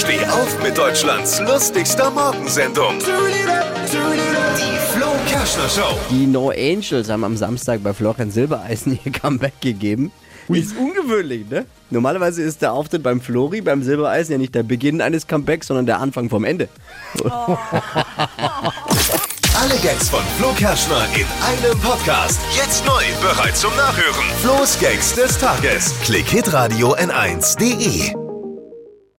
Steh auf mit Deutschlands lustigster Morgensendung. Die Flo Kerschner Show. Die No Angels haben am Samstag bei Florian Silbereisen ihr Comeback gegeben. Ist ungewöhnlich, ne? Normalerweise ist der Auftritt beim Flori, beim Silbereisen ja nicht der Beginn eines Comebacks, sondern der Anfang vom Ende. Oh. Alle Gags von Flo Kerschner in einem Podcast. Jetzt neu, bereit zum Nachhören. Flo's Gags des Tages. Klick Hitradio N1.de.